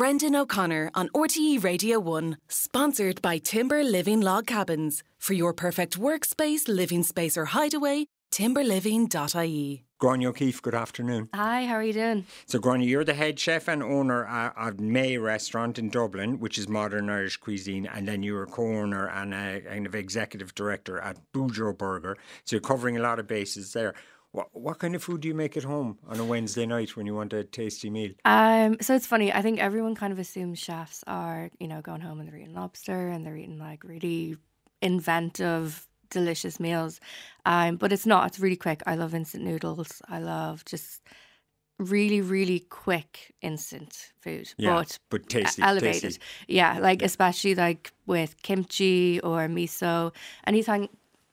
Brendan O'Connor on RTE Radio 1, sponsored by Timber Living Log Cabins. For your perfect workspace, living space, or hideaway, timberliving.ie. Gráinne O'Keeffe, good afternoon. Hi, how are you doing? So, Gráinne, you're the head chef and owner uh, of Mae Restaurant in Dublin, which is modern Irish cuisine, and then you're a co-owner and a kind of executive director at Bujo Burger. So you're covering a lot of bases there. What, what kind of food do you make at home on a Wednesday night when you want a tasty meal? Um, so it's funny. I think everyone kind of assumes chefs are, you know, going home and they're eating lobster and they're eating like really inventive delicious meals. Um, but it's not. It's really quick. I love instant noodles. I love just really, really quick instant food. Yeah, but, but tasty, elevated. tasty. Yeah, like especially like with kimchi or miso, anything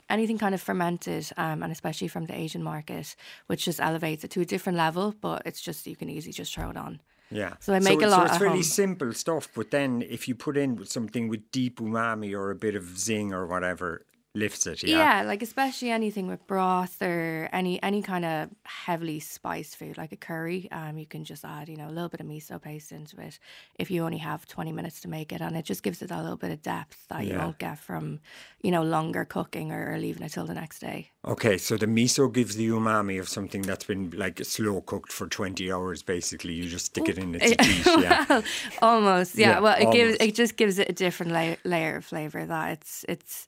anything kind of fermented, um, and especially from the Asian market, which just elevates it to a different level. But it's just you can easily just throw it on. Yeah. So I make a lot So it's really home. simple stuff, but then if you put in something with deep umami or a bit of zing or whatever, lifts it. Yeah. Yeah, like especially anything with broth or any any kind of heavily spiced food, like a curry. Um, you can just add, you know, a little bit of miso paste into it if you only have twenty minutes to make it, and it just gives it a little bit of depth that you won't get from, you know, longer cooking or, or leaving it till the next day. Okay, so the miso gives the umami of something that's been like slow cooked for 20 hours basically. You just stick it in its teeth. Yeah. well, almost, yeah. Yeah, well, it gives it just gives it a different la- layer of flavor that it's it's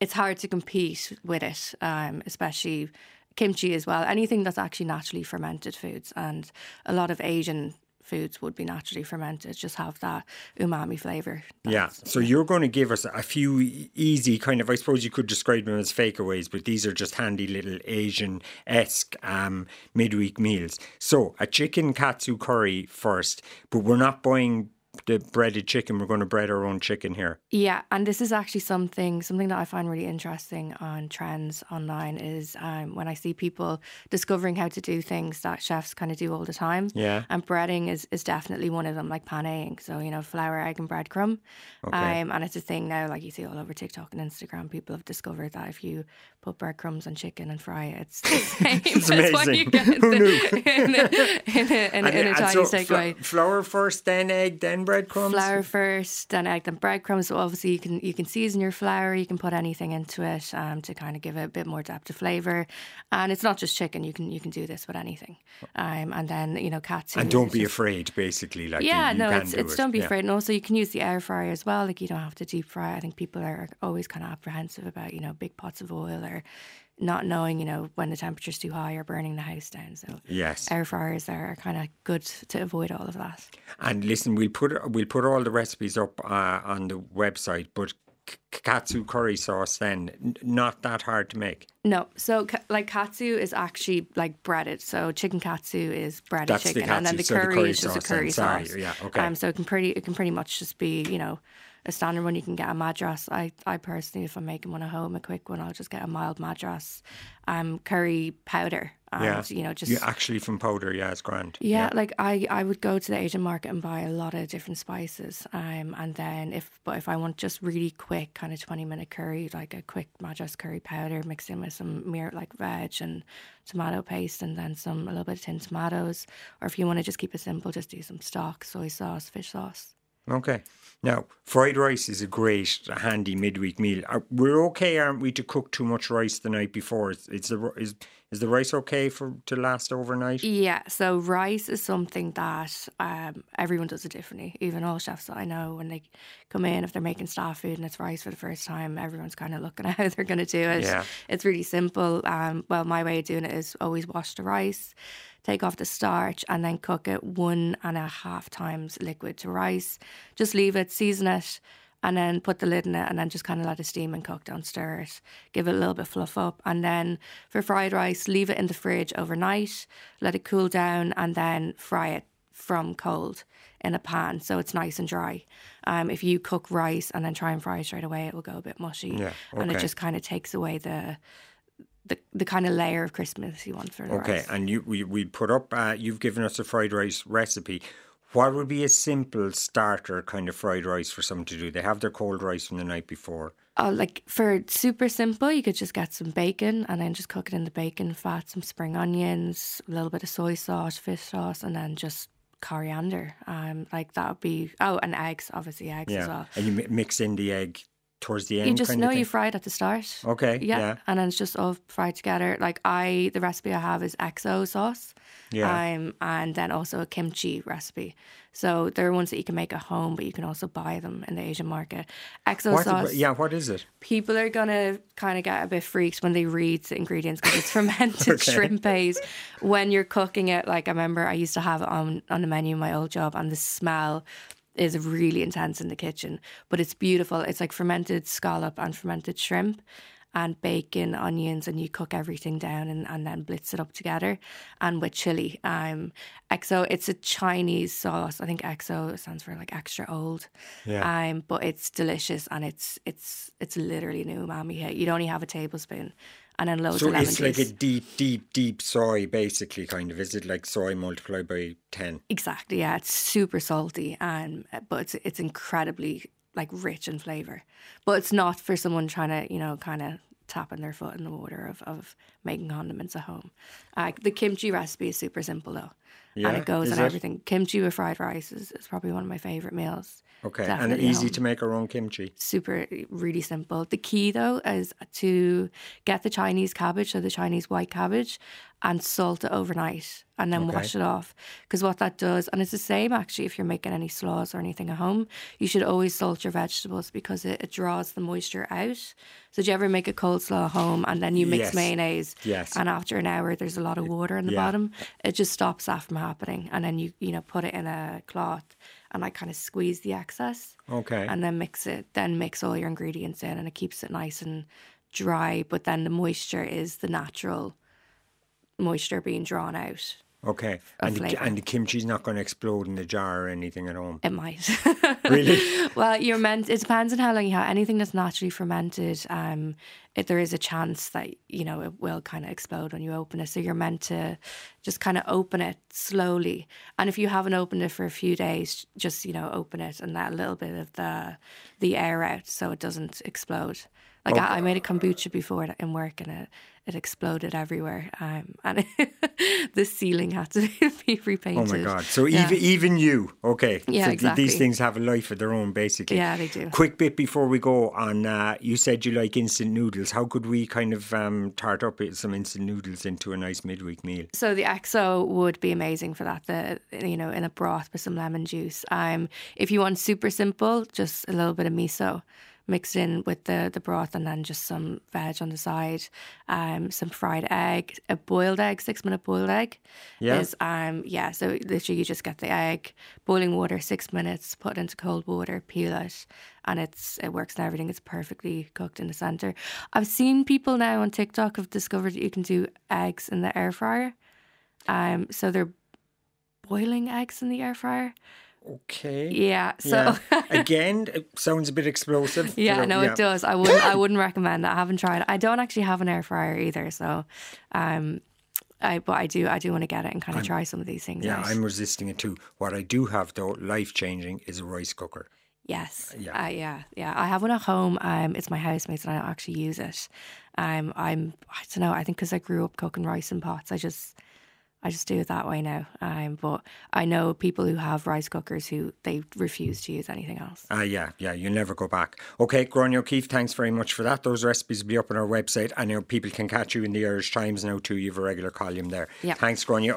it's hard to compete with it, um, especially kimchi as well. Anything that's actually naturally fermented foods, and a lot of Asian foods would be naturally fermented, just have that umami flavor. Yeah. So you're going to give us a few easy kind of, I suppose you could describe them as fakeaways, but these are just handy little Asian esque um, midweek meals. So a chicken katsu curry first, but we're not buying the breaded chicken. We're going to bread our own chicken here. Yeah, and this is actually something something that I find really interesting on trends online is um, when I see people discovering how to do things that chefs kind of do all the time. Yeah. and breading is, is definitely one of them, like paneing. So you know, flour, egg, and breadcrumb. Okay. Um, and it's a thing now, like you see all over TikTok and Instagram. People have discovered that if you put breadcrumbs on chicken and fry it, it's the same It's as what you get in, the, in, a, in, a, in, a, in and Chinese so takeaway fl- flour first, then egg, then breadcrumbs. flour first, then egg, then breadcrumbs. So obviously you can you can season your flour. You can put anything into it um, to kind of give it a bit more depth of flavor. And it's not just chicken. You can you can do this with anything. Um, and then you know katsu. And don't be just- afraid, basically. Like Yeah, you, you no, can it's do it's it. don't be Yeah. afraid. And also you can use the air fryer as well. Like you don't have to deep fry. I think people are always kind of apprehensive about you know big pots of oil or not knowing you know when the temperature's too high or burning the house down. So Yes. air fryers are kind of good to avoid all of that. And listen, we'll put we'll put all the recipes up uh, on the website, but katsu curry sauce then not that hard to make. No, so like katsu is actually like breaded. So chicken katsu is breaded That's the chicken, and then katsu, the so the curry, curry is just a then, curry sorry, sauce. yeah, okay. Um, so it can pretty it can pretty much just be you know a standard one. You can get a madras. I I personally, if I'm making one at home, a quick one, I'll just get a mild madras, um, curry powder, and yeah, you know just you actually from powder. Yeah, it's grand. yeah, like I, I would go to the Asian market and buy a lot of different spices. Um, and then if but if I want just really quick kind of twenty minute curry, like a quick madras curry powder mixed in with some mere like veg and tomato paste, and then some a little bit of tinned tomatoes. Or if you want to just keep it simple, just do some stock, soy sauce, fish sauce. Okay. Now, fried rice is a great, a handy midweek meal. Uh, we're okay, aren't we, to cook too much rice the night before? Is, is the ri- is the rice okay for to last overnight? Yeah, so rice is something that um, everyone does it differently. Even all chefs that I know, when they come in, if they're making staff food and it's rice for the first time, everyone's kind of looking at how they're going to do it. Yeah. It's really simple. Um, well, my way of doing it is always wash the rice, take off the starch, and then cook it one and a half times liquid to rice. Just leave it, season it, and then put the lid in it and then just kind of let it steam and cook. Don't stir it. Give it a little bit fluff up. And then for fried rice, leave it in the fridge overnight, let it cool down, and then fry it from cold in a pan so it's nice and dry. Um, if you cook rice and then try and fry it straight away, it will go a bit mushy. Yeah, And it just kind of takes away the the, the kind of layer of crispness you want for the Okay, rice. and you we we put up. Uh, you've given us a fried rice recipe. What would be a simple starter kind of fried rice for someone to do? They have their cold rice from the night before. Oh, like for super simple, you could just get some bacon and then just cook it in the bacon fat, some spring onions, a little bit of soy sauce, fish sauce, and then just coriander. Um, like that would be oh, and eggs, obviously eggs Yeah. as well. And you mix in the egg towards the end. You just know you fry it at the start. Okay, Yeah, yeah. and then it's just all fried together. Like I, the recipe I have is XO sauce. Yeah. Um, and then also a kimchi recipe. So there are ones that you can make at home, but you can also buy them in the Asian market. XO What, sauce. yeah, what is it? People are gonna kind of get a bit freaked when they read the ingredients because it's fermented Okay. shrimp paste. When you're cooking it, like I remember, I used to have it on on the menu in my old job, and the smell is really intense in the kitchen. But it's beautiful. It's like fermented scallop and fermented shrimp. And bacon, onions, and you cook everything down and, and then blitz it up together, and with chili. Um, XO, it's a Chinese sauce. I think XO stands for like extra old. Yeah. Um, but it's delicious and it's it's it's literally an umami hit. You'd only have a tablespoon, and then loads So of lemon juice. it's juice. like a deep, deep, deep soy, basically, kind of. Is it like soy multiplied by 10? Exactly, yeah. It's super salty, and but it's it's incredibly like rich in flavor. But it's not for someone trying to you know kind of tapping their foot in the water of of making condiments at home. Uh, the kimchi recipe is super simple though, Yeah, and it goes is it? everything. Kimchi with fried rice is, is probably one of my favorite meals. Okay. Definitely and easy home. to make our own kimchi. super eh, really simple. The key though is to get the Chinese cabbage, so the Chinese white cabbage, and salt it overnight and then Okay. wash it off. Because what that does, and it's the same actually if you're making any slaws or anything at home, you should always salt your vegetables because it, it draws the moisture out. So do you ever make a coleslaw at home and then you mix Yes. mayonnaise? Yes. And after an hour there's a lot of water in the Yeah. bottom. It just stops that from happening. And then you, you know, put it in a cloth and I kind of squeeze the excess Okay. and then mix it then mix all your ingredients in and it keeps it nice and dry but then the moisture is the natural moisture being drawn out okay. And the, and the kimchi's not going to explode in the jar or anything at home. it might Really? well you're meant it depends on how long you have anything that's naturally fermented um it, there is a chance that you know it will kind of explode when you open it so you're meant to just kind of open it slowly and if you haven't opened it for a few days just you know open it and let a little bit of the the air out so it doesn't explode like I, I made a kombucha before in work and it it exploded everywhere um and the ceiling had to be repainted. Oh my God. So Yeah. even even you, okay. Yeah, so th- exactly. These things have a life of their own, basically. Yeah, they do. Quick bit before we go on, uh, you said you like instant noodles. How could we kind of um, tart up some instant noodles into a nice midweek meal? So the XO would be amazing for that. The you know in a broth with some lemon juice. Um, if you want super simple, just a little bit of miso mixed in with the the broth, and then just some veg on the side. Um, some fried egg, a boiled egg, six minute boiled egg. Yeah. Is um yeah. So literally you just get the egg, boiling water, six minutes, put it into cold water, peel it, and it's it works and everything. It's perfectly cooked in the center. I've seen people now on TikTok have discovered that you can do eggs in the air fryer. Um, so they're boiling eggs in the air fryer. Okay. Yeah. So Yeah. Again, it sounds a bit explosive. yeah, no, yeah. it does. I wouldn't. I wouldn't recommend it. I haven't tried. I don't actually have an air fryer either. So, um, I but I do. I do want to get it and kind of try some of these things. Yeah, out. I'm resisting it too. What I do have, though, life changing, is a rice cooker. Yes. Yeah. Yeah. Uh, yeah. Yeah. I have one at home. Um, it's my housemate's and I don't actually use it. Um, I'm. I don't know. I think because I grew up cooking rice in pots, I just. I just do it that way now. Um, but I know people who have rice cookers who they refuse to use anything else. Ah, yeah, yeah, you'll never go back. Okay, Gráinne O'Keeffe, thanks very much for that. Those recipes will be up on our website. I know people can catch you in the Irish Times now too. You have a regular column there. Yeah. Thanks, Gráinne.